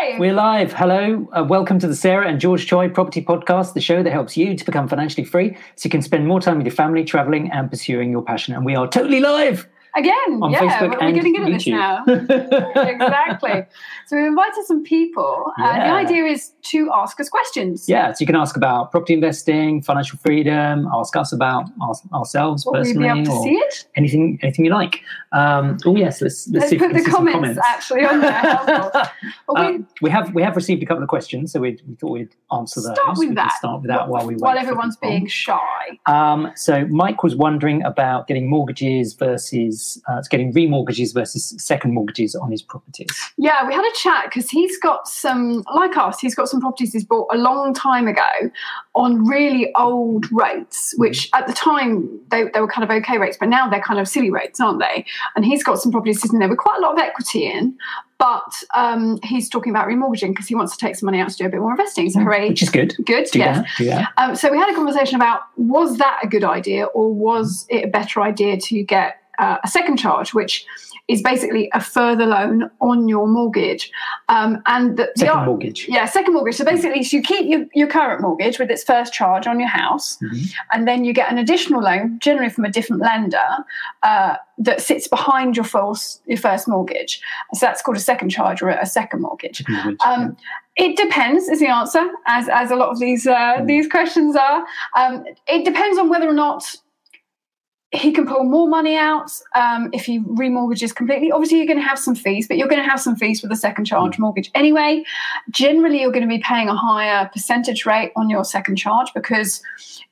live. We're live. Hello. Uh, welcome to the Sarah and George Choi Property Podcast, the show that helps you to become financially free so you can spend more time with your family, traveling, and pursuing your passion. And we are totally live. Again, On yeah, Facebook we're getting good at this now. exactly. So we've invited some people. Uh, the idea is to ask us questions. Yeah, so you can ask about property investing, financial freedom, ask us about our, ourselves we personally, be able to or see it? anything anything you like. Um, oh yes, let's let's, Let's see if we put can the see some comments, actually on there. Well, we- Um, we have we have received a couple of questions, so we, we thought we'd answer those. Start with we that. Start with that while we while everyone's being shy. Um, so Mike was wondering about getting mortgages versus uh, getting remortgages versus second mortgages on his properties. Yeah, we had a chat because he's got some, like us, he's got some properties he's bought a long time ago on really old rates, which at the time they, they were kind of okay rates, but now they're kind of silly rates, aren't they? And he's got some properties sitting there with quite a lot of equity in, but um, he's talking about remortgaging because he wants to take some money out to do a bit more investing. So hooray. Which is good. Good, Do yes. that. Do that. Um, so we had a conversation about was that a good idea or was it a better idea to get uh, a second charge, which is basically a further loan on your mortgage. Um, and the, the Second ar- mortgage. Yeah, second mortgage. So basically, so you keep your, your current mortgage with its first charge on your house, Mhm. and then you get an additional loan, generally from a different lender, uh, that sits behind your first your first mortgage. So that's called a second charge or a second mortgage. Second mortgage. Um, it depends, is the answer, as as a lot of these uh, Mm. these questions are. Um, it depends on whether or not he can pull more money out um, if he remortgages completely. Obviously, you're going to have some fees, but you're going to have some fees with a second charge mortgage anyway. Generally, you're going to be paying a higher percentage rate on your second charge because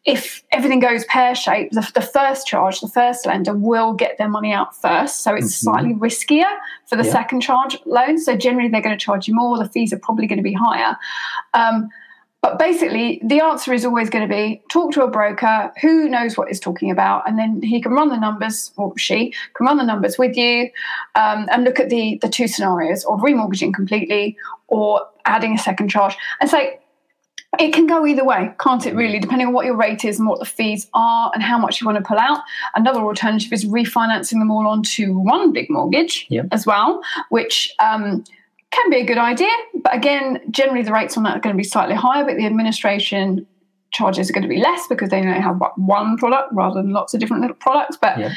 if everything goes pear shaped, the, the first charge, the first lender will get their money out first. So it's Mhm. slightly riskier for the Yeah. second charge loan. So generally, they're going to charge you more. The fees are probably going to be higher. Um, but basically, the answer is always going to be talk to a broker who knows what he's talking about, and then he can run the numbers, or she can run the numbers with you, um, and look at the the two scenarios of remortgaging completely or adding a second charge, and say. It can go either way, can't it? Really, depending on what your rate is and what the fees are and how much you want to pull out. Another alternative is refinancing them all onto one big mortgage Yep. as well, which um, can be a good idea. But again, generally the rates on that are going to be slightly higher, but the administration charges are going to be less because they only have one product rather than lots of different little products. But Yeah.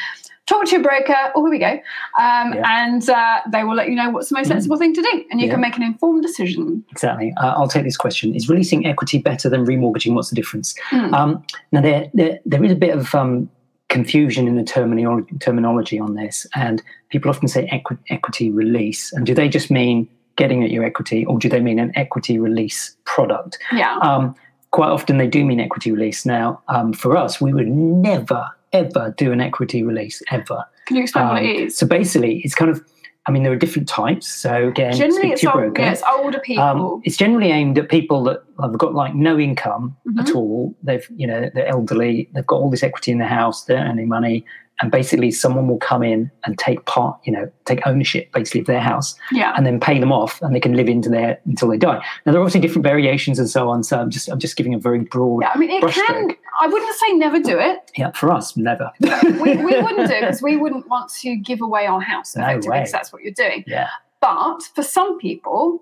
talk to your broker. Oh, here we go. Um, Yeah. And uh, they will let you know what's the most sensible thing to do, and you Yeah. can make an informed decision. Exactly. Uh, I'll take this question. Is releasing equity better than remortgaging? What's the difference? Mm. Um, now, there, there, there is a bit of um, confusion in the terminology, terminology on this, and people often say equi- equity release. And do they just mean getting at your equity, or do they mean an equity release product? Yeah. Um, quite often, they do mean equity release. Now, um, for us, we would never, ever do an equity release, ever. Can you explain what Um, it is? So basically, it's kind of, I mean, there are different types. So again, Generally, speak it's, old, broker. yeah, it's older people. Um, it's generally aimed at people that have got like no income Mhm. at all. They've, you know, they're elderly. They've got all this equity in their house. They're earning money, and basically, someone will come in and take part, you know, take ownership basically of their house, yeah. and then pay them off, and they can live into their until they die. Now, there are obviously different variations and so on. So I'm just, I'm just giving a very broad. Yeah, I mean, it can. brushstroke. I wouldn't say never do it. Yeah, for us, never. we, we wouldn't do it because we wouldn't want to give away our house No effectively way. because that's what you're doing. Yeah. But for some people,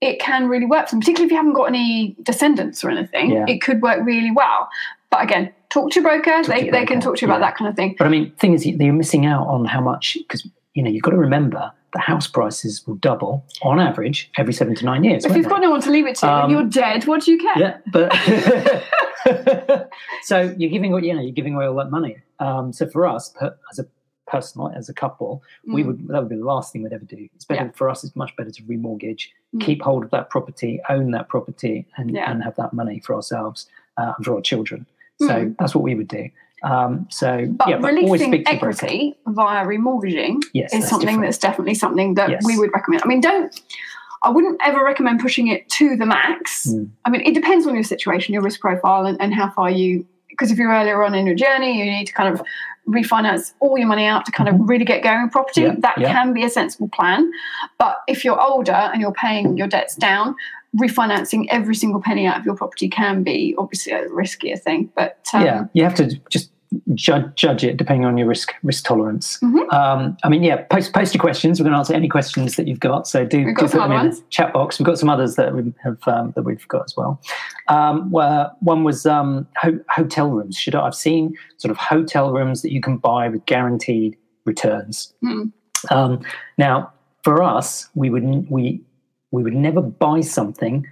it can really work for them, particularly if you haven't got any descendants or anything. Yeah. It could work really well. But again, talk to your broker. to they, your they can talk to you about yeah. that kind of thing. But I mean, thing is, you're missing out on how much because you know you've got to remember the house prices will double on average every seven to nine years. If you've they? got no one to leave it to Um, you're dead, what do you care? yeah, but so you're giving away, you know, you're giving away all that money. Um, so for us, per, as a personal as a couple, we Mm. would that would be the last thing we'd ever do. It's better Yeah. for us. It's much better to remortgage, Mm. keep hold of that property, own that property, and Yeah. and have that money for ourselves uh, and for our children. So Mm. that's what we would do. Um, so But yeah, but releasing speak to your equity via remortgaging Yes, is that's something different. that's definitely something that Yes. we would recommend. I mean, don't. I wouldn't ever recommend pushing it to the max. Mm. I mean, it depends on your situation, your risk profile, and, and how far you. Because if you're earlier on in your journey, you need to kind of refinance all your money out to kind of really get going with property. Mm-hmm. Yeah, that yeah. can be a sensible plan. But if you're older and you're paying your debts down, refinancing every single penny out of your property can be obviously a riskier thing. But um, yeah, you have to just judge judge it depending on your risk risk tolerance. Mhm. Um, I mean, yeah, post post your questions. We're going to answer any questions that you've got. So do, do put them other in the chat box. We've got some others that we have um, that we've got as well. Um, where one was um, ho- hotel rooms. Should I, I've seen sort of hotel rooms that you can buy with guaranteed returns. Um, now, for us, we would we we would never buy something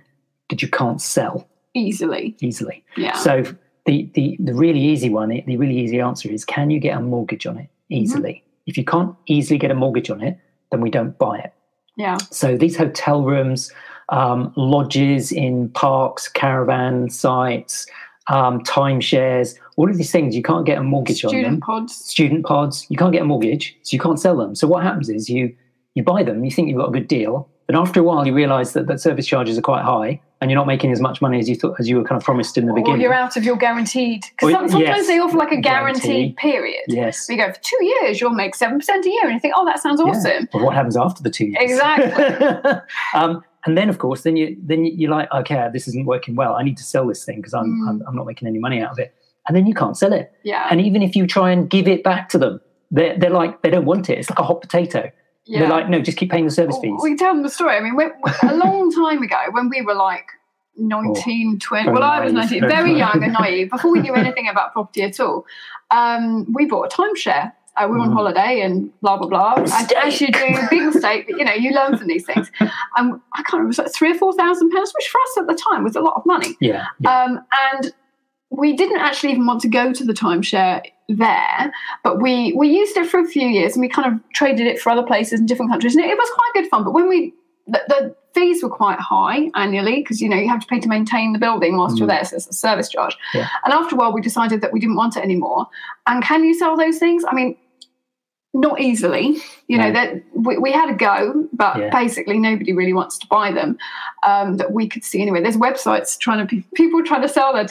that you can't sell Easily. easily. Yeah. So the, the the really easy one, the really easy answer is: Can you get a mortgage on it easily? If you can't easily get a mortgage on it, then we don't buy it. yeah. So these hotel rooms, um, lodges in parks, caravan sites, um, timeshares, all of these things, you can't get a mortgage on them Student pods. student pods. You can't get a mortgage, so you can't sell them. So what happens is you you buy them, you think you've got a good deal, but after a while you realise that that service charges are quite high, and you're not making as much money as you thought as you were kind of promised in the Or beginning. you're out of your guaranteed. Because sometimes yes, they offer like a guarantee. guaranteed period. yes. So you go for two years, you'll make seven percent a year, and you think, oh, that sounds Yeah. awesome. But what happens after the two years? Exactly. um, and then, of course, then you then you- you're like, okay, this isn't working well. I need to sell this thing because I'm, Mm. I'm I'm not making any money out of it. And then you can't sell it. Yeah. And even if you try and give it back to them, they're they're like they don't want it. It's like a hot potato. Yeah. They're like, no, just keep paying the service fees. We tell them the story. I mean, when, a long time ago, when we were like 19, 20, well, I was 19, very young and naive, before we knew anything about property at all, um, we bought a timeshare. Uh, we were on Mm. holiday and blah, blah, blah. As, as you do, big mistake, but you know, you learn from these things. Um, I can't remember, it was like three or four thousand pounds, which for us at the time was a lot of money. Yeah. yeah. Um, and we didn't actually even want to go to the timeshare there, but we we used it for a few years and we kind of traded it for other places in different countries, and it, it was quite good fun. But when we the, the fees were quite high annually because you know you have to pay to maintain the building whilst you're Mm. there, so it's a service charge. Yeah. And after a while, we decided that we didn't want it anymore. And can you sell those things? I mean. Not easily, you know. That we, we had a go, but Yeah. basically nobody really wants to buy them. Um, that we could see anyway. There's websites trying to people trying to sell their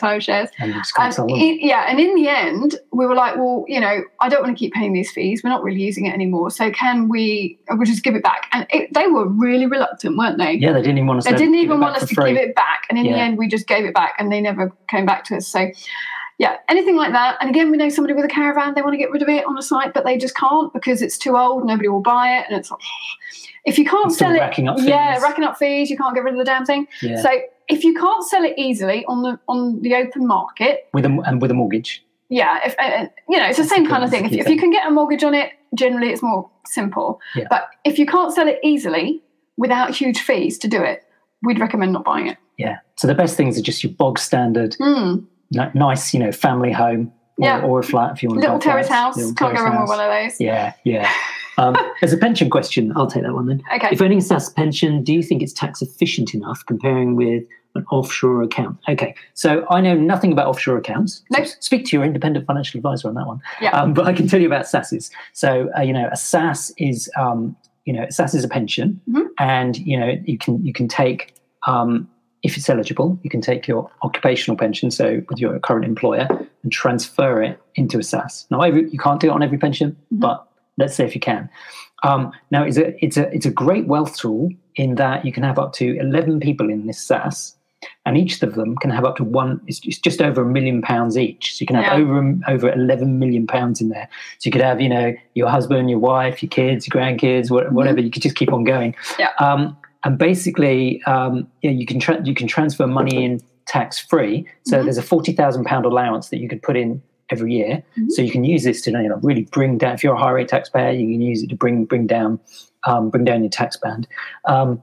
and you just can't and in- yeah, and in the end, we were like, well, you know, I don't want to keep paying these fees. We're not really using it anymore. So can we? We'll just give it back. And it, they were really reluctant, weren't they? yeah, they didn't even want us. they to didn't even want us to free. give it back. And in the end, we just gave it back, and they never came back to us. So. Yeah, anything like that. And again, we know somebody with a caravan, they want to get rid of it on a site, but they just can't because it's too old, nobody will buy it. And it's like, if you can't sell it, racking up yeah, racking up fees, you can't get rid of the damn thing. Yeah. So if you can't sell it easily on the on the open market, with a and with a mortgage. yeah, if uh, uh, you know, it's the same kind of thing. If, you- if you can get a mortgage on it, generally it's more simple. Yeah. But if you can't sell it easily without huge fees to do it, we'd recommend not buying it. Yeah. So the best things are just your bog standard, Mm. Ni- nice, you know, family home or, Yeah. or a flat if you want to Little terrace house, little can't go terrace wrong with one of those. Yeah, yeah. Um, there's a pension question. I'll take that one then. Okay. If owning a SSAS pension, do you think it's tax efficient enough comparing with an offshore account? Okay, so I know nothing about offshore accounts. So speak to your independent financial advisor on that one. Yeah. Um, but I can tell you about SSASs. So uh, you know, a SSAS is um, you know, a SSAS is a pension, Mhm. and you know, you can you can take um, if it's eligible, you can take your occupational pension, so with your current employer, and transfer it into a SSAS. Now, every, you can't do it on every pension, Mhm. but let's say if you can. Um, now, it's a it's a it's a great wealth tool in that you can have up to eleven people in this SSAS, and each of them can have up to one. It's, it's just over a million pounds each, so you can have Yeah. over over eleven million pounds in there. So you could have you know your husband, your wife, your kids, your grandkids, wha- whatever. You could just keep on going. Yeah. Um, and basically, um, yeah, you can tra- you can transfer money in tax free. So Mhm. there's a forty thousand pound allowance that you could put in every year. Mhm. So you can use this to you know really bring down. If you're a high rate taxpayer, you can use it to bring bring down um, bring down your tax band. Um,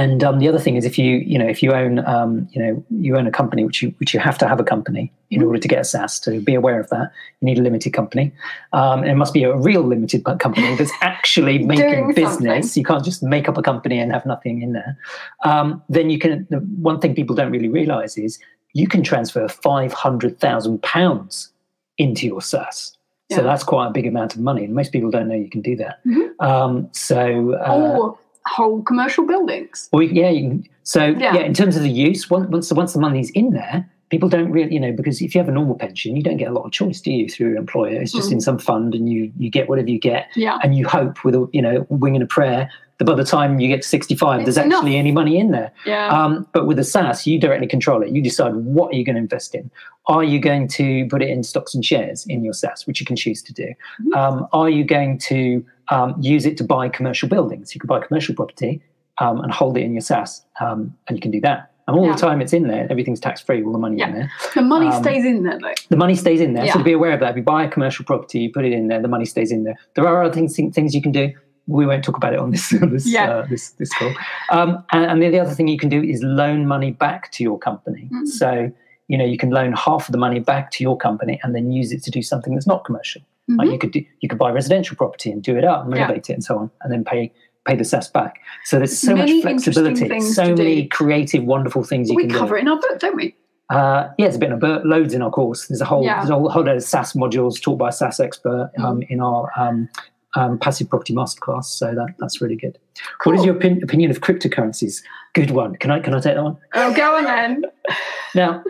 and um, the other thing is if you you know if you own um, you know you own a company which you which you have to have a company in Mhm. order to get a SSAS to be aware of that. You need a limited company. Um, and it must be a real limited company that's actually making business. Something. you can't just make up a company and have nothing in there. Um, then you can the one thing people don't really realize is you can transfer 500,000 pounds into your SSAS so that's quite a big amount of money. And most people don't know you can do that. Mhm. um, so uh, whole commercial buildings. well, yeah. You can, so Yeah. yeah. in terms of the use, once once the, once the money's in there, people don't really, you know, because if you have a normal pension, you don't get a lot of choice, do you, through your employer? It's just Mm. in some fund, and you you get whatever you get, Yeah. and you hope with a you know wing and a prayer that by the time you get to sixty five, It's there's enough. actually any money in there. Yeah. Um, but with a SSAS, you directly control it. You decide what are you going to invest in. Are you going to put it in stocks and shares in your SSAS, which you can choose to do? Mhm. Um, are you going to um, use it to buy commercial buildings? You can buy commercial property um, and hold it in your SSAS, um, and you can do that. And all Yeah. the time it's in there, everything's tax free, all the money in there. the money um, stays in there though. The money stays in there. Yeah. So be aware of that, if you buy a commercial property, you put it in there, the money stays in there. There are other things things you can do. We won't talk about it on this this Yeah. uh, this this call. Um, and, and the, the other thing you can do is loan money back to your company. Mm. So you know you can loan half of the money back to your company and then use it to do something that's not commercial. Like Mhm. you could do, you could buy residential property and do it up and Yeah. renovate it and so on, and then pay pay the SSAS back. So there's so Many much flexibility, so many do. creative, wonderful things you we can do. We cover it in our book, don't we? Uh, yeah, there's a bit of a- loads in our course. There's a whole Yeah. there's a whole, whole load of SSAS modules taught by a SSAS expert um, Mm. in our um, um, passive property masterclass. So that that's really good. What is your opin- opinion of cryptocurrencies? Good one. Can I can I take that one? Oh, go on then. Now,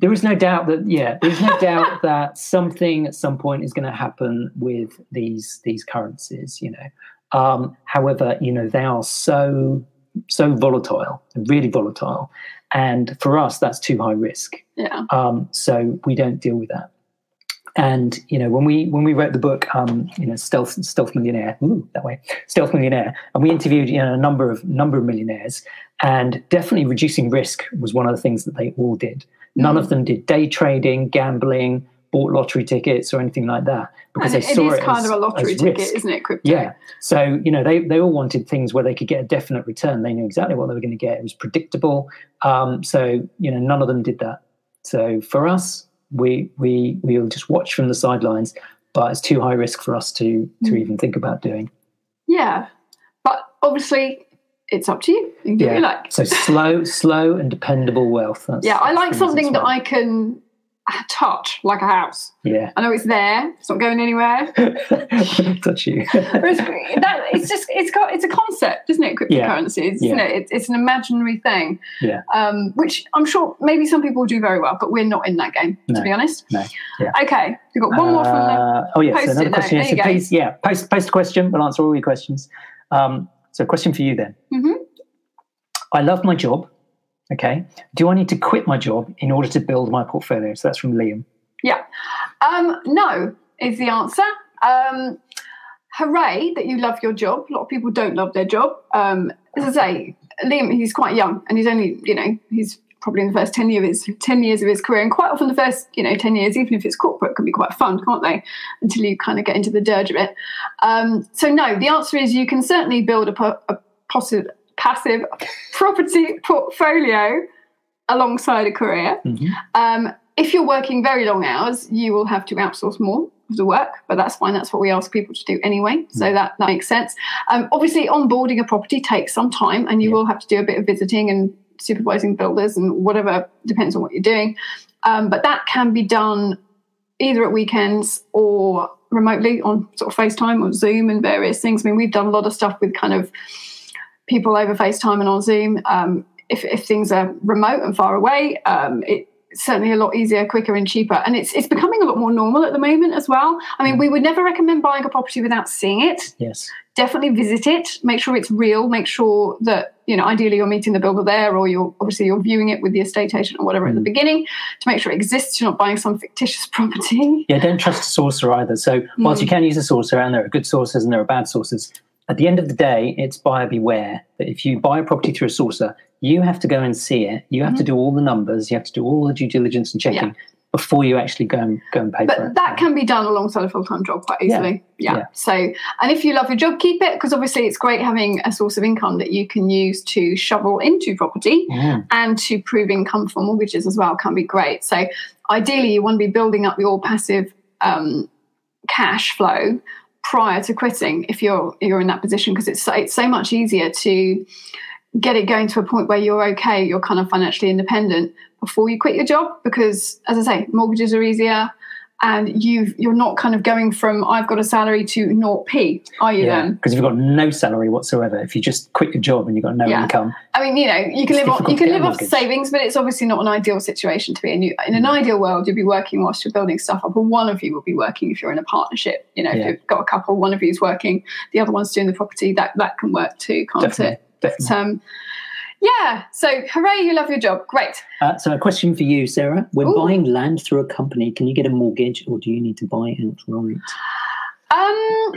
there is no doubt that yeah, there is no doubt that something at some point is going to happen with these these currencies. You know, um, however, you know they are so so volatile, really volatile, and for us that's too high risk. Yeah. Um, so we don't deal with that. And you know, when we when we wrote the book, um, you know, stealth stealth millionaire, ooh, that way, stealth millionaire, and we interviewed you know a number of number of millionaires, and definitely reducing risk was one of the things that they all did. None Mm. of them did day trading, gambling, bought lottery tickets, or anything like that because And they it saw is it kind as, of a lottery ticket, risk. isn't it? Crypto. Yeah. So, you know, they, they all wanted things where they could get a definite return. They knew exactly what they were going to get. It was predictable. Um, so, you know, none of them did that. So for us, we we we'll just watch from the sidelines, but it's too high risk for us to to Mm. even think about doing. Yeah. But obviously, it's up to you. You can do what you like. So slow, slow and dependable wealth. That's, Yeah, I like something that. I can touch, like a house. Yeah. I know it's there. It's not going anywhere. Touch you. Whereas that, it's just it's got it's a concept, isn't it? Yeah. Cryptocurrencies, isn't Yeah. it? It's, it's an imaginary thing. Yeah. Um, which I'm sure maybe some people do very well, but we're not in that game, No. to be honest. No. Yeah. Okay, we've got one more from the. Uh, oh yes, Post-it another question. So please, yeah, post post a question. We'll answer all your questions. Um, so, a question for you then. Mhm. I love my job. Okay. Do I need to quit my job in order to build my portfolio? So that's from Liam. Yeah. Um, no is the answer. Um, hooray that you love your job. A lot of people don't love their job. Um, as I say, Liam, he's quite young and he's only, you know, he's probably in the first 10 years, 10 years of his career. And quite often the first, you know, 10 years, even if it's corporate, can be quite fun, can't they? Until you kind of get into the dirge of it. Um, so no, the answer is you can certainly build a, a passive, passive property portfolio alongside a career. Mhm. Um, if you're working very long hours, you will have to outsource more of the work, but that's fine. That's what we ask people to do anyway. So Mm. that, that makes sense. Um, obviously, onboarding a property takes some time, and you Yeah. will have to do a bit of visiting and supervising builders and whatever, depends on what you're doing. Um, but that can be done either at weekends or remotely on sort of FaceTime or Zoom and various things. I mean, we've done a lot of stuff with kind of people over FaceTime and on Zoom. Um, if, if things are remote and far away, um, it's certainly a lot easier, quicker, and cheaper. And it's it's becoming a lot more normal at the moment as well. I mean, we would never recommend buying a property without seeing it. Yes. Definitely visit it. Make sure it's real. Make sure that you know, ideally, you're meeting the builder there, or you're obviously you're viewing it with the estate agent or whatever at the Mm. beginning to make sure it exists. You're not buying some fictitious property. Yeah, don't trust a sourcer either. So, whilst Mm. you can use a sourcer, and there are good sources and there are bad sources, at the end of the day, it's buyer beware. That if you buy a property through a sourcer, you have to go and see it. You have to do all the numbers. You have to do all the due diligence and checking before you actually go and go and pay for But it. that can be done alongside a full time job quite easily. Yeah. Yeah. So, and if you love your job, keep it because obviously it's great having a source of income that you can use to shovel into property Mm. and to prove income for mortgages as well can be great. So, ideally, you want to be building up your passive um, cash flow prior to quitting if you're you're in that position because it's it's so much easier to get it going to a point where you're okay, you're kind of financially independent before you quit your job because as I say, mortgages are easier. And you've you're not kind of going from I've got a salary to naught p, are you Yeah, then? because if you've got no salary whatsoever, if you just quit your job and you've got no Yeah. income, I mean, you know, you can live on you can live off mortgage. savings, but it's obviously not an ideal situation to be in. You, in an ideal world, you'd be working whilst you're building stuff up, and one of you will be working if you're in a partnership. You know, Yeah. if you've got a couple, one of you's working, the other one's doing the property. That that can work too, can't definitely. it? definitely. But, um, yeah. So, hooray! You love your job. Great. Uh, so, a question for you, Sarah. When Ooh. buying land through a company, can you get a mortgage or do you need to buy outright? Um,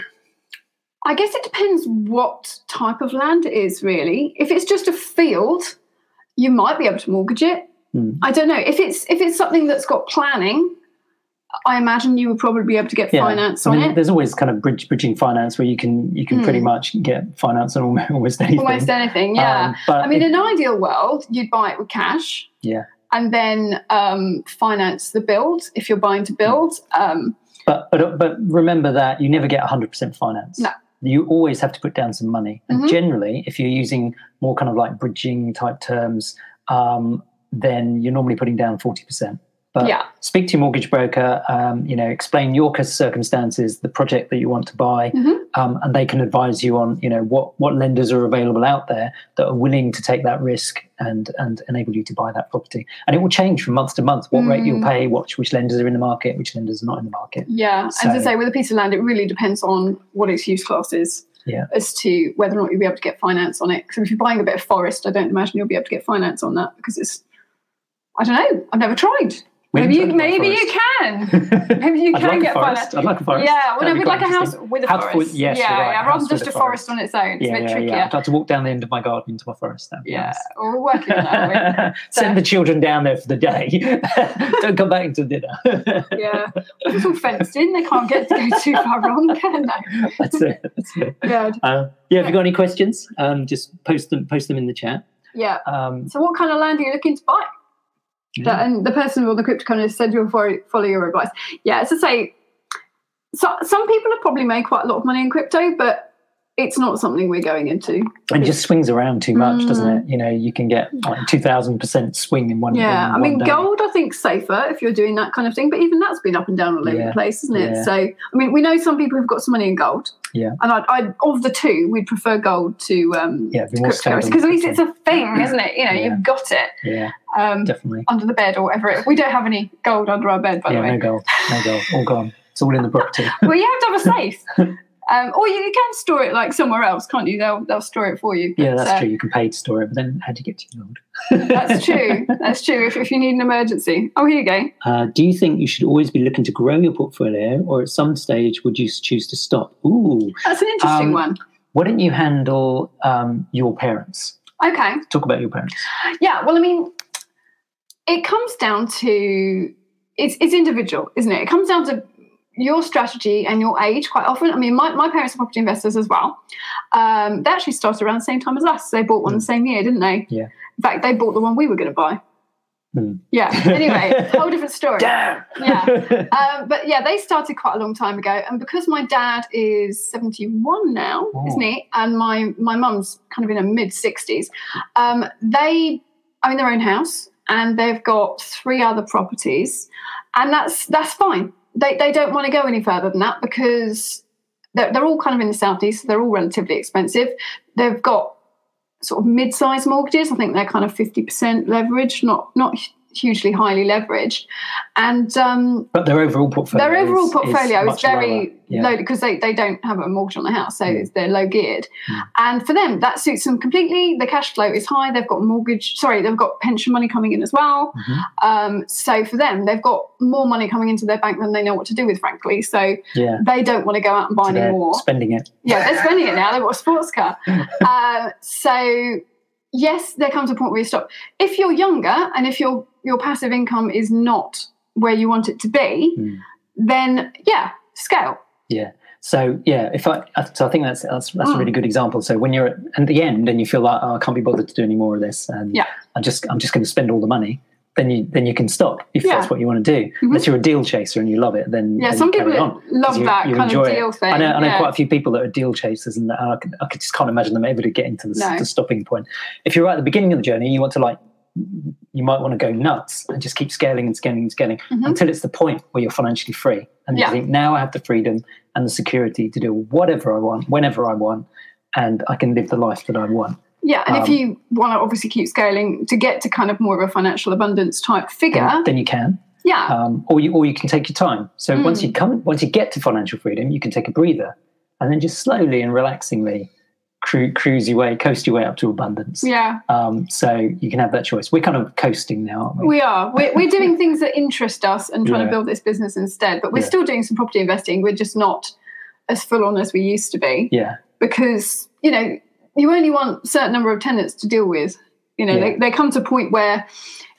I guess it depends what type of land it is, really. If it's just a field, you might be able to mortgage it. Hmm. I don't know if it's if it's something that's got planning. I imagine you would probably be able to get Yeah. finance I on it. there's always kind of bridge, bridging finance where you can you can pretty Hmm. much get finance on almost, anything. Almost anything, yeah. Um, but I mean, it- in an ideal world, you'd buy it with cash. Yeah. And then um, finance the build if you're buying to build. Um, But but but remember that you never get 100% finance. No. You always have to put down some money. And Mhm. generally, if you're using more kind of like bridging type terms, um, then you're normally putting down 40%. But yeah. speak to your mortgage broker, um, you know, explain your circumstances, the project that you want to buy, Mhm. um, and they can advise you on, you know, what, what lenders are available out there that are willing to take that risk and, and enable you to buy that property. And it will change from month to month, what rate you'll Mm. pay, which, which lenders are in the market, which lenders are not in the market. Yeah, and to So- say with a piece of land, it really depends on what its use class is. Yeah. As to whether or not you'll be able to get finance on it. Because if you're buying a bit of forest, I don't imagine you'll be able to get finance on that because it's. I don't know. I've never tried. Maybe you, maybe you can. Maybe you can like get a forest. I'd like a forest. Yeah, well, no, we'd like a house with a forest. with- yes, yeah, right, yeah, rather than just a a forest on its own. It's Yeah, a bit yeah, trickier. yeah. I'd like to walk down the end of my garden into my forest. That'd Yeah, nice. well, we're working on that. Send the children down there for the day. Don't come back until dinner. yeah, it's all fenced in. They can't get to go too far wrong, can they? that's it. That's it. Yeah, Uh, yeah, if you've got any questions, um, just post them post them in the chat. yeah. Um, So, what kind of land are you looking to buy? That, and the person or the crypto cryptocurrency said you'll follow, follow your advice. Yeah, as I say, so, some people have probably made quite a lot of money in crypto, but it's not something we're going into. and it just swings around too much, doesn't Mm. it? You know, you can get like two thousand percent swing in one. Yeah, in I mean, gold I think safer if you're doing that kind of thing, but even that's been up and down all over Yeah, the place, isn't it? yeah. So, I mean, we know some people who've got some money in gold. Yeah. and I, I of the two, we'd prefer gold to um, Yeah, because at least it's a thing, isn't it? You know, Yeah. you've got it Yeah, um, definitely. under the bed or whatever. It, we don't have any gold under our bed, by yeah, the way. no gold, no gold, all gone. It's all in the property. well, you have to have a safe. Um, or you, can store it like somewhere else, can't you? They'll they'll store it for you. Yeah, that's uh, true. You can pay to store it, but then how do you get to your gold? That's true. That's true. If, if you need an emergency. Oh, here you go. Uh, do you think you should always be looking to grow your portfolio, or at some stage would you choose to stop? Ooh, That's an interesting Um, one. Why don't you handle um, your parents? Okay. Talk about your parents. Yeah. Well, I mean, it comes down to it's it's individual, isn't it? It comes down to your strategy and your age quite often. I mean, my, my parents are property investors as well. Um, they actually started around the same time as us. They bought one the same year, didn't they? Yeah. In fact, they bought the one we were going to buy. Hmm. Yeah. Anyway, whole different story. Damn. Yeah. Um, but yeah, they started quite a long time ago, and because my dad is seventy-one now, Oh. isn't he? And my my mum's kind of in her mid sixties. Um, they own their own house, and they've got three other properties, and that's that's fine. They they don't want to go any further than that because they're, they're all kind of in the southeast. So they're all relatively expensive. They've got sort of mid-sized mortgages. I think they're kind of fifty percent leverage, not not hugely highly leveraged, and um, But their overall portfolio. their overall is- portfolio is, much very. Yeah. low because they, they don't have a mortgage on the house, so Mm. they're low geared. Mm. And for them, that suits them completely. The cash flow is high. They've got mortgage, sorry, they've got pension money coming in as well. Mhm. Um, so for them, they've got more money coming into their bank than they know what to do with, frankly. So Yeah. they don't want to go out and buy So any more. spending it. Yeah, they're spending it now. They've got a sports car. uh, so yes, there comes a point where you stop. If you're younger and if your your passive income is not where you want it to be, Hmm. then yeah, scale. Yeah. So yeah, if I so I think that's that's, that's a Mm. really good example. So when you're at, at the end and you feel like oh, I can't be bothered to do any more of this, and Yeah. I just I'm just going to spend all the money. Then you then you can stop if Yeah. that's what you want to do. Mhm. Unless you're a deal chaser and you love it, then Yeah, then some people on. love you- that you kind of enjoy it. deal thing. I know, I know yeah. quite a few people that are deal chasers, and I, I just can't imagine them ever to get into the, No. the stopping point. If you're right at the beginning of the journey, you want to like you might want to go nuts and just keep scaling and scaling and scaling Mhm. until it's the point where you're financially free. And Yeah. you think, now I have the freedom and the security to do whatever I want, whenever I want, and I can live the life that I want. Yeah, and if Um, you want to obviously keep scaling to get to kind of more of a financial abundance type figure, Then, then you can. yeah, Um, or you or you can take your time. So Mm. once you come once you get to financial freedom, you can take a breather and then just slowly and relaxingly cru- cruise your way, coast your way up to abundance. yeah, Um, so you can have that choice. We're kind of coasting now, aren't we? we are. We're, we're doing things that interest us and trying Yeah. to build this business instead, but we're Yeah. still doing some property investing. We're just not as full on as we used to be yeah. because, you know, you only want a certain number of tenants to deal with. You know, Yeah. they, they come to a point where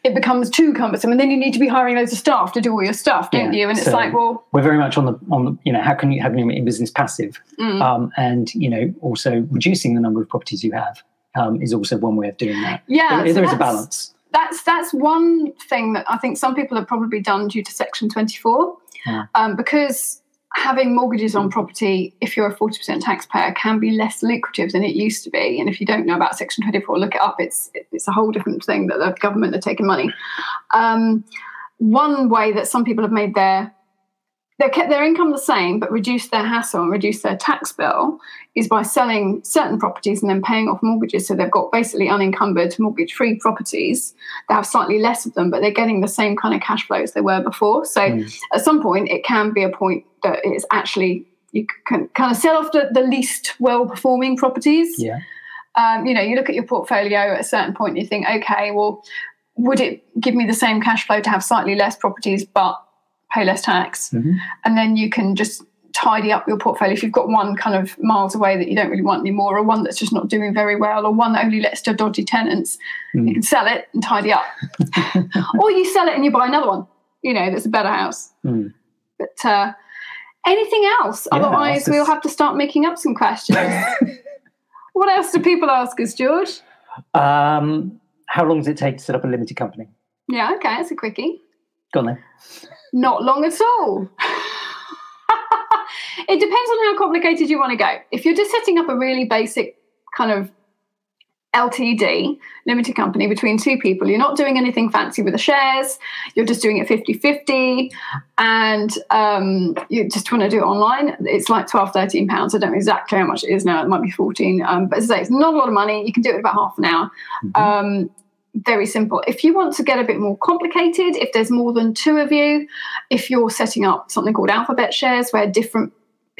it becomes too cumbersome and then you need to be hiring loads of staff to do all your stuff, don't Yeah. you? And it's So- like, well, We're very much on the on the you know how can you how can you make your business passive mm, um, and you know also reducing the number of properties you have um, is also one way of doing that. yeah. there, so there is a balance. that's that's one thing that I think some people have probably done due to Section 24, Yeah. um, because having mortgages on property, if you're a 40% taxpayer, can be less lucrative than it used to be. And if you don't know about Section 24, look it up. It's it's a whole different thing that the government are taking money. Um, one way that some people have made their they kept their income the same but reduced their hassle and reduced their tax bill is by selling certain properties and then paying off mortgages. So they've got basically unencumbered mortgage free properties. They have slightly less of them, but they're getting the same kind of cash flow as they were before. So Mm. at some point, it can be a point that it's actually you can kind of sell off the, the least well performing properties. Yeah. Um, you know, you look at your portfolio at a certain point, you think, okay, well, would it give me the same cash flow to have slightly less properties but pay less tax? Mhm. and then you can just tidy up your portfolio if you've got one kind of miles away that you don't really want anymore or one that's just not doing very well or one that only lets to dodgy tenants you Mm. can sell it and tidy up or you sell it and you buy another one you know that's a better house Mm. but uh, anything else Yeah, otherwise it's we'll have to start making up some questions what else do people ask us george Um, how long does it take to set up a limited company? yeah okay that's a quickie Go on then. Not long at all. It depends on how complicated you want to go. If you're just setting up a really basic kind of LTD, limited company, between two people, you're not doing anything fancy with the shares, you're just doing it 50 50, and um, you just want to do it online, it's like 12, 13 pounds. I don't know exactly how much it is now, it might be 14. Um, but as I say, it's not a lot of money. You can do it in about half an hour. Mhm. Um, very simple. If you want to get a bit more complicated, if there's more than two of you, if you're setting up something called alphabet shares where different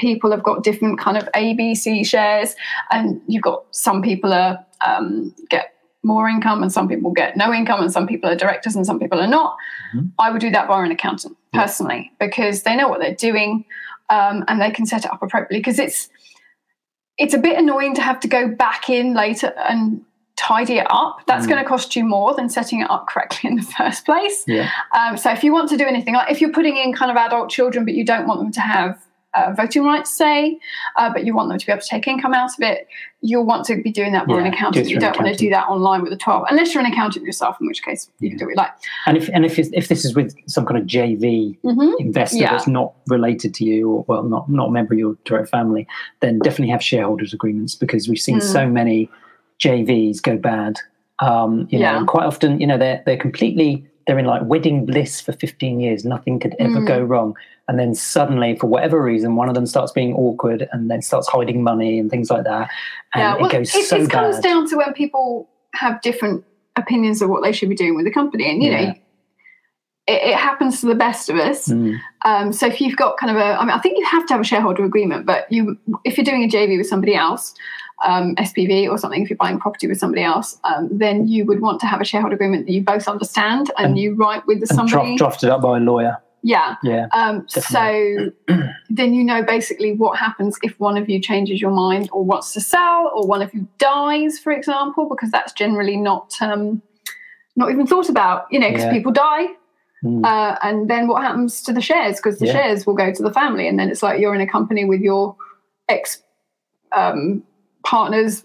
people have got different kind of ABC shares, and you've got some people are um, get more income and some people get no income and some people are directors and some people are not. Mhm. I would do that via an accountant Yeah. personally because they know what they're doing um, and they can set it up appropriately because it's it's a bit annoying to have to go back in later and tidy it up. That's Mm. going to cost you more than setting it up correctly in the first place. Yeah. Um, so if you want to do anything, like if you're putting in kind of adult children, but you don't want them to have uh, voting rights, say, uh, but you want them to be able to take income out of it, you'll want to be doing that with an Yeah, do accountant. You don't want to do that online with a 12, unless you're an accountant yourself, in which case you can do what you like. And if and if it's- if this is with some kind of JV hmm investor Yeah. that's not related to you or well not not a member of your direct family, then definitely have shareholders agreements because we've seen Mm. so many JVs go bad. Um, you know, Yeah. and quite often, you know, they're they're completely they're in like wedding bliss for 15 years. Nothing could ever Mm. go wrong. And then suddenly, for whatever reason, one of them starts being awkward and then starts hiding money and things like that. And Yeah, well, it goes it, so it comes bad. down to when people have different opinions of what they should be doing with the company. And, you Yeah. know, it, it happens to the best of us. Mm, Um, so if you've got kind of a, I mean, I think you have to have a shareholder agreement, but you, if you're doing a JV with somebody else, um, SPV or something, if you're buying property with somebody else, um, then you would want to have a shareholder agreement that you both understand and, And- you write with and somebody. draft, drafted up by a lawyer. Yeah. Yeah. Um, so then you know basically what happens if one of you changes your mind or wants to sell, or one of you dies, for example, because that's generally not um, not even thought about. You know, because Yeah. people die, Mm. uh, and then what happens to the shares? Because the Yeah. shares will go to the family, and then it's like you're in a company with your ex um, partner's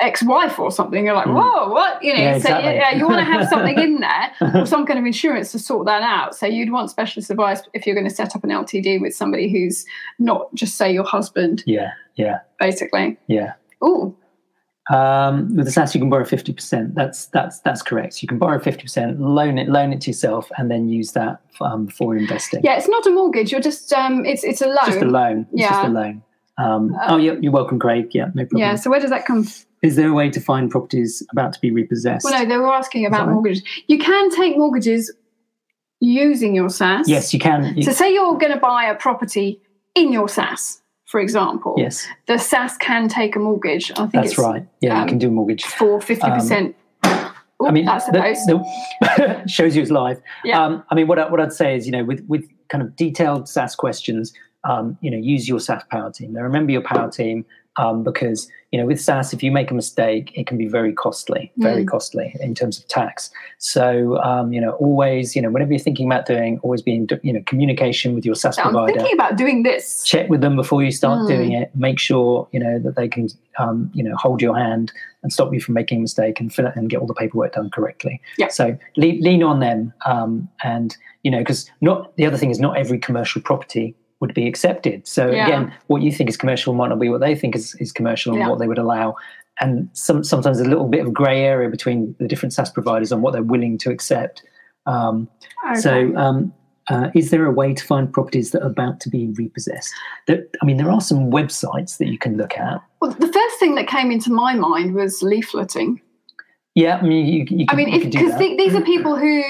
ex-wife or something. You're like, Mm. whoa, what? You know, Yeah, so exactly. yeah, you want to have something in there or some kind of insurance to sort that out. So you'd want specialist advice if you're going to set up an LTD with somebody who's not just say your husband, yeah. Yeah. basically. Yeah. Oh, Um, with the SSAS, you can borrow fifty percent. That's that's that's correct. You can borrow fifty percent, loan it, loan it to yourself, and then use that um, for investing. Yeah, it's not a mortgage. You're just um, it's it's a loan. Just a loan. It's just Yeah. a loan. Um, Uh, oh, yeah, you're welcome, Craig. Yeah, no problem. Yeah. So where does that come? From? Is there a way to find properties about to be repossessed? Well, no, they were asking about right? mortgages. You can take mortgages using your SSAS. Yes, you can. You- So say you're going to buy a property in your SSAS, for example. yes, The SSAS can take a mortgage. I think that's it's right. Yeah, um, you can do a mortgage. for fifty percent. I mean, that's the the- the- shows you it's live. Yeah. Um, I mean, what, I, what I'd say is, you know, with, with kind of detailed SSAS questions, um, you know, use your SSAS power team. Now, remember your power team um, because, you know, with SSAS, if you make a mistake, it can be very costly, very Mm. costly in terms of tax. So, um, you know, always, you know, whenever you're thinking about doing, always be in, you know, communication with your SSAS I'm provider thinking about doing this. check with them before you start Mm. doing it. Make sure you know that they can, um, you know, hold your hand and stop you from making a mistake and fill it and get all the paperwork done correctly. Yeah. So lean, lean on them, um, and you know, because not the other thing is not every commercial property would be accepted. So Yeah. again, what you think is commercial might not be what they think is, is commercial and Yeah. what they would allow. And some, sometimes a little bit of grey area between the different SSAS providers on what they're willing to accept. Um, Okay. so, um, uh, is there a way to find properties that are about to be repossessed? There, I mean, there are some websites that you can look at. well, the first thing that came into my mind was leafleting. Yeah, I mean, you, you I mean, you if can do because th- these are people who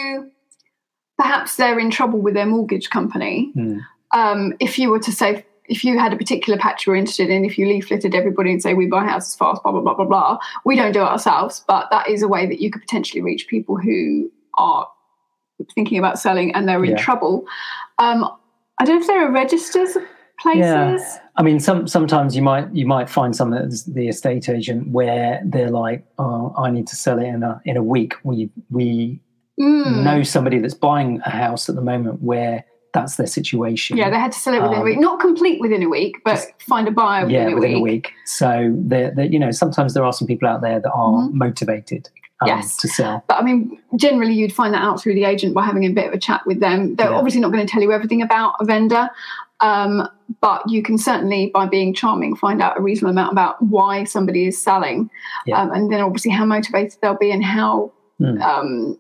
perhaps they're in trouble with their mortgage company. Hmm. Um, if you were to say, if you had a particular patch you were interested in, if you leafleted everybody and say, we buy houses fast, blah, blah, blah, blah, blah, we don't do it ourselves, but that is a way that you could potentially reach people who are thinking about selling and they're in Yeah. trouble. Um, I don't know if there are registers places. Yeah. I mean, some sometimes you might you might find some the estate agent where they're like, "Oh, I need to sell it in a in a week." We we Mm. know somebody that's buying a house at the moment where that's their situation. Yeah, they had to sell it within Um, a week. Not complete within a week, but find a buyer within, yeah, a, within week. a week. So they're, they're, you know, sometimes there are some people out there that are Mhm. motivated um, Yes. to sell. But I mean, generally, you'd find that out through the agent by having a bit of a chat with them. They're Yeah. obviously not going to tell you everything about a vendor, um, but you can certainly, by being charming, find out a reasonable amount about why somebody is selling, Yeah. um, and then obviously how motivated they'll be and how Hmm.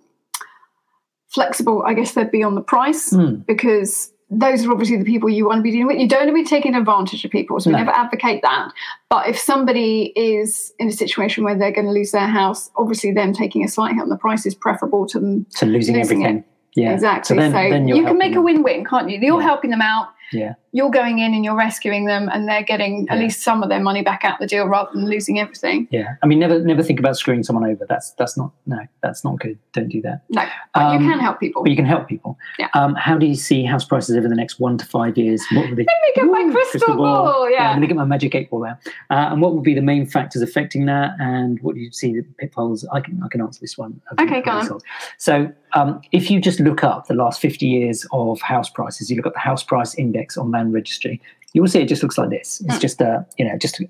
Flexible, I guess, they'd be on the price. Hmm. Because those are obviously the people you want to be dealing with. You don't want to be taking advantage of people, so we No. never advocate that. But if somebody is in a situation where they're going to lose their house, obviously them taking a slight hit on the price is preferable to them. To losing, Losing everything. Yeah. Exactly. So then, then you're can make a win-win, can't you? You're Yeah. helping them out. Yeah. You're going in and you're rescuing them, and they're getting at least some of their money back out the deal rather than losing everything. Yeah. I mean, never never think about screwing someone over. That's that's not no, that's not good. Don't do that. No, but Um, you can help people. But you can help people. Yeah. Um, how do you see house prices over the next one to five years? What would they? Let me get my Ooh, crystal, ball. I'm Yeah. going to get my magic eight ball out. Uh, and what would be the main factors affecting that? And what do you see the pitfalls? I can I can answer this one. Okay, go on. So um, if you just look up the last 50 years of house prices, you look at the house price index on Land Registry, you will see it just looks like this. It's Hmm. just a you know just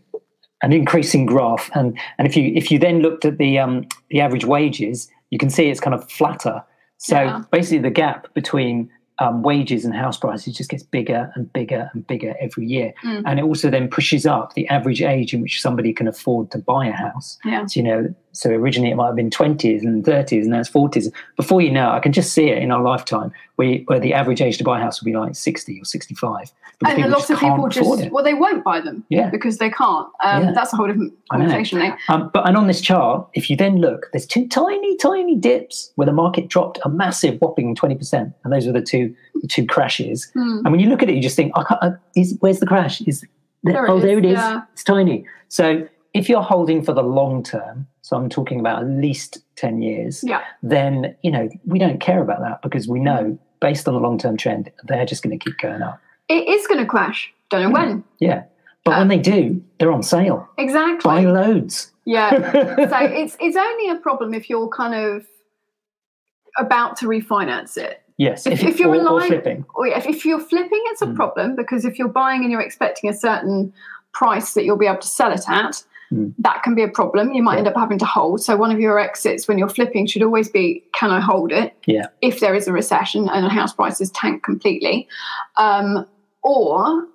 an increasing graph. And and if you if you then looked at the um, the average wages, you can see it's kind of flatter. So Yeah. basically, the gap between um, wages and house prices just gets bigger and bigger and bigger every year. Mm. And it also then pushes up the average age in which somebody can afford to buy a house. Yeah. So, you know, so originally it might have been 20s and 30s and now it's 40s. Before you know, I can just see it in our lifetime where, where the average age to buy a house will be like 60 or 65. And a lot of people just well, they won't buy them Yeah. because they can't. Um, Yeah. That's a whole different conversation. There. Um, but and on this chart, if you then look, there's two tiny, tiny dips where the market dropped a massive, whopping twenty percent, and those were the two, the two crashes. Hmm. And when you look at it, you just think, I uh, is, "Where's the crash? Is there, There oh, is, there it is. yeah. It's tiny." So if you're holding for the long term, so I'm talking about at least ten years, Yeah. then you know we don't care about that because we know based on the long term trend, they're just going to keep going up. It is going to crash. Don't know when. Yeah, but Uh, when they do, they're on sale. Exactly. Buy loads. Yeah. so it's it's only a problem if you're kind of about to refinance it. yes, If, if, you- if you're or, or relying, flipping. or if, if you're flipping, it's a Mm. problem because if you're buying and you're expecting a certain price that you'll be able to sell it at, Mm. that can be a problem. You might Yeah. end up having to hold. So one of your exits when you're flipping should always be, can I hold it? Yeah. If there is a recession and house prices tank completely, um, or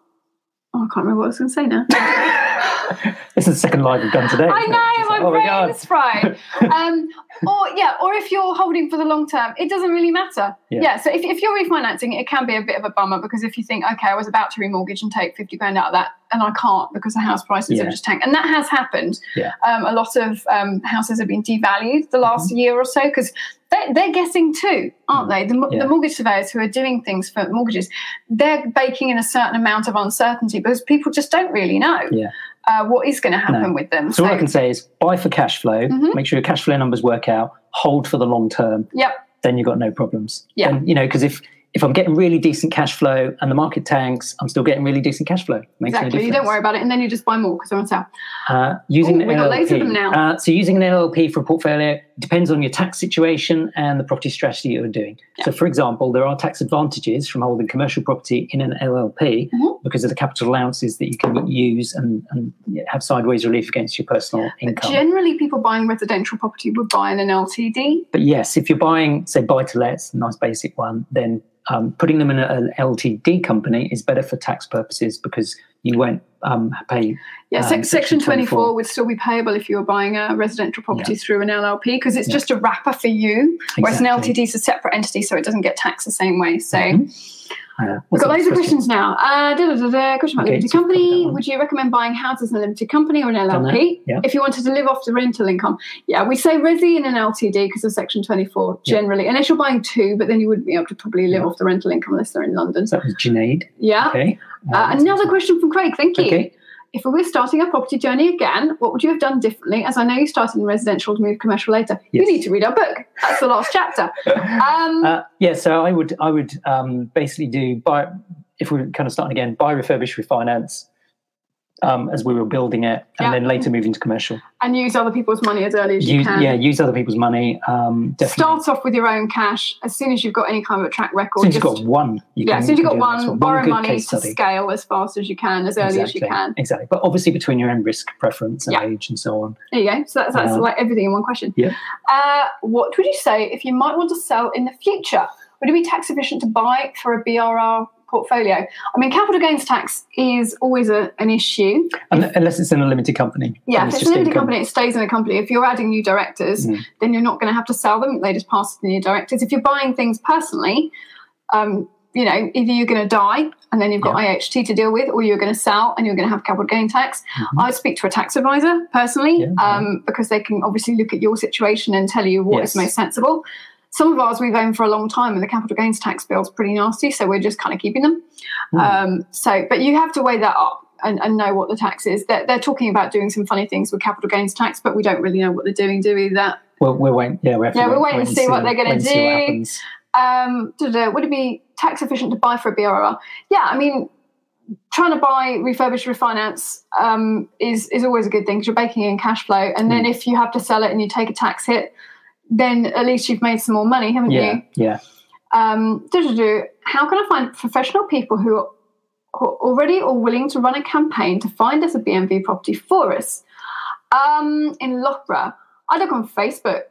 oh, I can't remember what I was going to say now. this is the second live we've done today. I know, my oh brain God. is fried. um, or yeah, or if you're holding for the long term, it doesn't really matter. Yeah. Yeah. so if, if you're refinancing, it can be a bit of a bummer because if you think, okay, I was about to remortgage and take fifty grand out of that, and I can't because the house prices Yeah. have just tanked, and that has happened. Yeah. Um, a lot of um, houses have been devalued the last year or so because. They're, they're guessing too, aren't they? The, Mm-hmm. Yeah. the mortgage surveyors who are doing things for mortgages, they're baking in a certain amount of uncertainty because people just don't really know Yeah. Uh, what is going to happen No. with them. So all I can say is buy for cash flow, Mhm. make sure your cash flow numbers work out, hold for the long term, Yep. then you've got no problems. Yeah. And, you know, because if if I'm getting really decent cash flow and the market tanks, I'm still getting really decent cash flow. Makes no Exactly. you don't worry about it, and then you just buy more because they're on sale. Uh, using Ooh, an we've got loads of LLP. them now. Uh, so using an LLP for a portfolio depends on your tax situation and the property strategy you're doing. So, for example, there are tax advantages from holding commercial property in an LLP Mhm. because of the capital allowances that you can use and, and have sideways relief against your personal income. Generally, people buying residential property would buy in an LTD. But yes, if you're buying, say, buy to lets, a nice basic one, then um, putting them in an LTD company is better for tax purposes because you won't um, pay. Yeah, Um, sec- Section Section 24 24 would still be payable if you were buying a residential property through an LLP because it's Yeah. just a wrapper for you, whereas an LTD is a separate entity, so it doesn't get taxed the same way. So Mhm. Uh, we've got loads of questions now. Uh, da, da, da, question about Okay, limited so we've covered that company. Would you recommend buying houses in a limited company or an LLP? yeah. If you wanted to live off the rental income, yeah, we say resi in an LTD because of Section 24 Yeah. generally, unless you're buying two, but then you wouldn't be able to probably live Yeah. off the rental income unless they're in London. So that was Junaid. Yeah. Okay. Uh, Uh, another question from Craig. Thank you. Okay. If we were starting a property journey again, what would you have done differently? As I know you started in residential to move commercial later. You need to read our book. That's the last chapter. Um, Uh, yeah, so I would I would um, basically do buy if we're kind of starting again buy refurbish refinance um, as we were building it, and Yeah. then later moving to commercial. and use other people's money as early as you Use, can. yeah, use other people's money. Um, definitely. Start off with your own cash as soon as you've got any kind of a track record. Since you've got one, you yeah, can, as soon as you you've got next one, borrow money to scale as fast as you can, as early as you can. Exactly, but obviously between your own risk preference and Yeah. age and so on. There you go. So that's, that's Um, like everything in one question. Yeah. Uh, what would you say if you might want to sell in the future? Would it be tax efficient to buy for a BRR portfolio? I mean, capital gains tax is always a, an issue. Un- Unless it's in a limited company. Yeah, if it's a limited income. company, it stays in a company. If you're adding new directors, Mm. then you're not going to have to sell them. They just pass to the new directors. If you're buying things personally, um, you know, either you're going to die and then you've got IHT to deal with, or you're going to sell and you're going to have capital gain tax. Mhm. I'd speak to a tax advisor personally Yeah, um, because they can obviously look at your situation and tell you what is Yes. most sensible. Some of ours we've owned for a long time, and the capital gains tax bill's pretty nasty, so we're just kind of keeping them. Mm. Um, so, but you have to weigh that up and, and know what the tax is. They're, they're talking about doing some funny things with capital gains tax, but we don't really know what they're doing, do we? That Well, we're waiting. Yeah, we have to Yeah, wait, we're waiting wait to see what they're gonna wait and see what do. um, would it be tax efficient to buy for a BRR? Yeah, I mean, trying to buy refurbished refinance um, is is always a good thing because you're baking in cash flow, and then if you have to sell it and you take a tax hit, then at least you've made some more money, haven't Yeah, you? yeah. Um, how can I find professional people who are already or willing to run a campaign to find us a BMV property for us? Um, in Loughborough, I look on Facebook.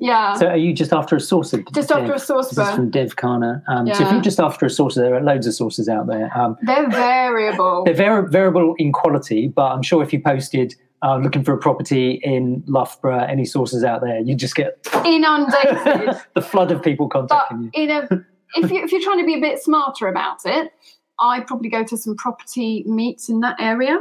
Yeah, So are you just after a source? Of just Dev? after a source This is from Dev Kana. Um, So if you're just after a source, there are loads of sources out there. Um, They're variable. they're vari- variable in quality, but I'm sure if you posted uh, looking for a property in Loughborough, any sources out there, you just get Inundated. the flood of people but contacting you. in a if you if you're trying to be a bit smarter about it, I'd probably go to some property meets in that area.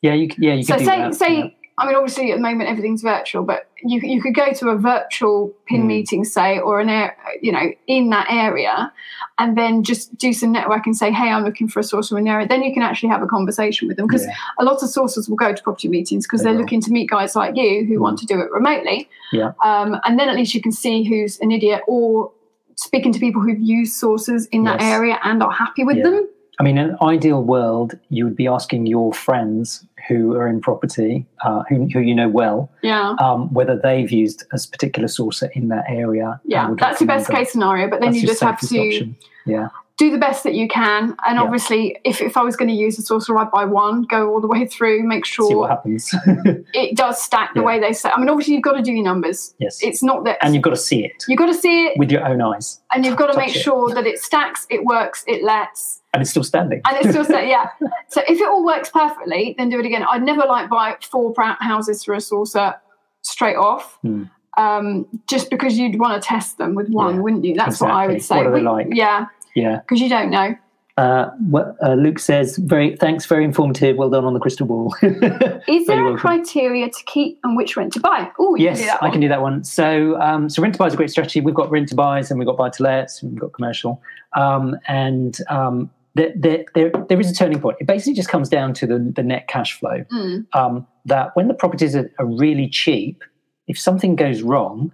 Yeah, you, yeah, you so say that. say yeah. I mean obviously at the moment everything's virtual, but you you could go to a virtual PIN Mm. meeting, say, or an air you know in that area, and then just do some network and say, hey, I'm looking for a source in an area. Then you can actually have a conversation with them because Yeah. a lot of sources will go to property meetings because They they're will. looking to meet guys like you who want to do it remotely. Yeah. Um, and then at least you can see who's an idiot or speaking to people who've used sources in that Yes. area and are happy with Yeah. them. I mean, in an ideal world, you would be asking your friends who are in property, uh, who, who you know well, Yeah. um, whether they've used a particular sourcer in that area. Yeah. That's your best case scenario. But then you just have to option. Yeah. Do the best that you can. And Yeah. obviously, if, if I was going to use a sourcer, I'd buy one, go all the way through, make sure See what happens. it does stack the Yeah. way they say. I mean, obviously, you've got to do your numbers. yes. It's not that and you've got to see it you've got to see it with your own eyes. and you've got to touch make it. sure that it stacks, it works, it lets, And it's still standing. and it's still set. Yeah. So if it all works perfectly, then do it again. I'd never like buy four houses for a sourcer straight off. Hmm. Um, just because you'd want to test them with one, Yeah, wouldn't you? That's what I would say. What are they We- like? Yeah, yeah. because you don't know. Uh, what, uh, Luke says, "Very thanks, very informative. Well done on the crystal ball." Is there a criteria to keep and which rent to buy? Oh, yes, can do that I can do that one. So, um, so rent to buy is a great strategy. We've got rent to buys and we've got buy to lets and we've got commercial. Um, and um, there, there, there, there is a turning point. It basically just comes down to the, the net cash flow. Mm, Um, that when the properties are, are really cheap, if something goes wrong,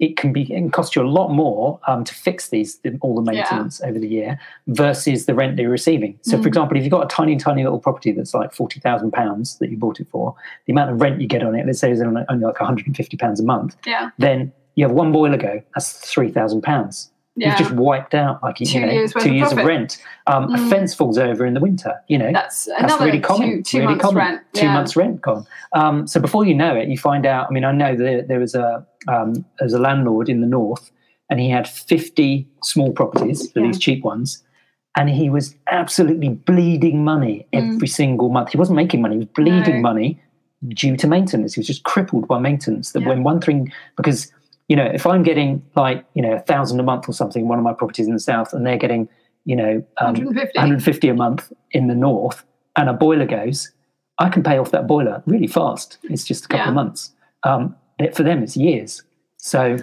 it can be it can cost you a lot more um, to fix these all the Yeah. maintenance over the year versus the rent that you're receiving. So, Mm. for example, if you've got a tiny, tiny little property that's like forty thousand pounds that you bought it for, the amount of rent you get on it, let's say, is only only like one hundred and fifty pounds a month, yeah, then you have one boiler go. That's three thousand pounds. Yeah. You've just wiped out like you Two know, years two of years of profit. rent. Um, A Mm. fence falls over in the winter. You know, That's that's another really common. two, two really months common. rent. Two yeah. months rent gone. Um, so before you know it, you find out. I mean, I know that there was a um, there was a landlord in the north, and he had fifty small properties for Yeah. these cheap ones, and he was absolutely bleeding money Mm. every single month. He wasn't making money; he was bleeding No. money due to maintenance. He was just crippled by maintenance. That when one thing, because you know, if I'm getting like you know a thousand a month or something, in one of my properties in the south, and they're getting you know um, 150. 150 a month in the north and a boiler goes, I can pay off that boiler really fast. It's just a couple Yeah. of months. Um, for them, it's years. So,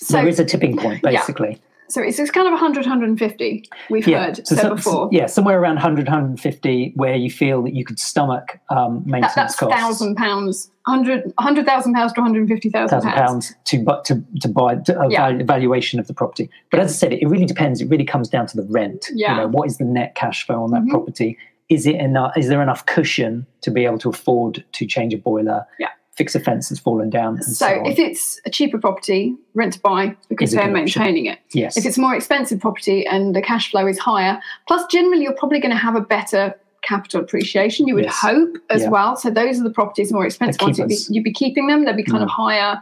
So, there is a tipping point, basically. So it's, it's kind of 100, 150 we've heard So said before. yeah, somewhere around 100, 150 where you feel that you could stomach um, That, maintenance that's costs. thousand pounds, hundred hundred thousand pounds to one hundred fifty thousand thousand pounds. pounds to to to buy to, a Yeah. valuation of the property. But as I said, it, it really depends. It really comes down to the rent. Yeah. You know, what is the net cash flow on that Mhm. property? Is it enough? Is there enough cushion to be able to afford to change a boiler? Yeah. Fix a fence that's fallen down. And So so, if it's a cheaper property, rent to buy because they're maintaining it. yes, If it's more expensive property and the cash flow is higher, plus generally you're probably going to have a better capital appreciation. You would Yes. hope as Yeah. well. So those are the properties more expensive ones. You'd be, you'd be keeping them. They'd be kind Mm. of higher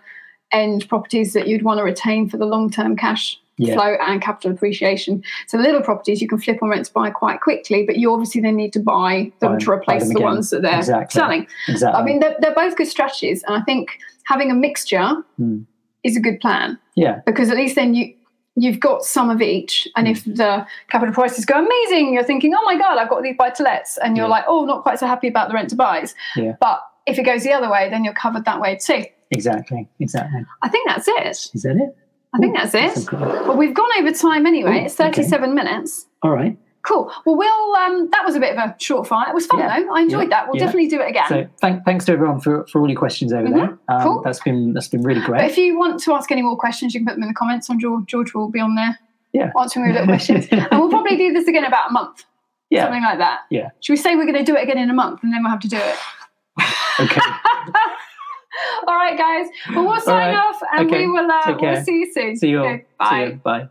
end properties that you'd want to retain for the long term cash Yeah. flow and capital appreciation. So the little properties you can flip on rent to buy quite quickly, but you obviously then need to buy them Buy- to replace them the ones that they're Exactly. selling. exactly. I mean, they're, they're both good strategies, and I think having a mixture Mm. is a good plan yeah, because at least then you you've got some of each. And if Hmm. the capital prices go amazing, you're thinking, oh my god, I've got these buy to lets, and you're Yeah. like, oh, not quite so happy about the rent to buys. Yeah. But if it goes the other way, then you're covered that way too. exactly, exactly. I think that's it. Is that it? I think that's That's it. But we've gone over time anyway. Ooh, it's 37 minutes. All right. Cool. Well, we'll. Um, that was a bit of a short fire. It was fun Yeah. though. I enjoyed Yeah. that. We'll Yeah. definitely do it again. So thank, thanks to everyone for, for all your questions over Mhm. there. Um, Cool. That's been that's been really But great. if you want to ask any more questions, you can put them in the comments. I'm sure George will be on there Yeah. answering your little questions. and we'll probably do this again in about a month, yeah. something like that. Yeah. Should we say we're going to do it again in a month and then we'll have to do it? Okay. All right, guys. Well, we'll sign right. off and Okay. we will uh, we'll see you soon. See you all. Okay, See Bye. you. Bye.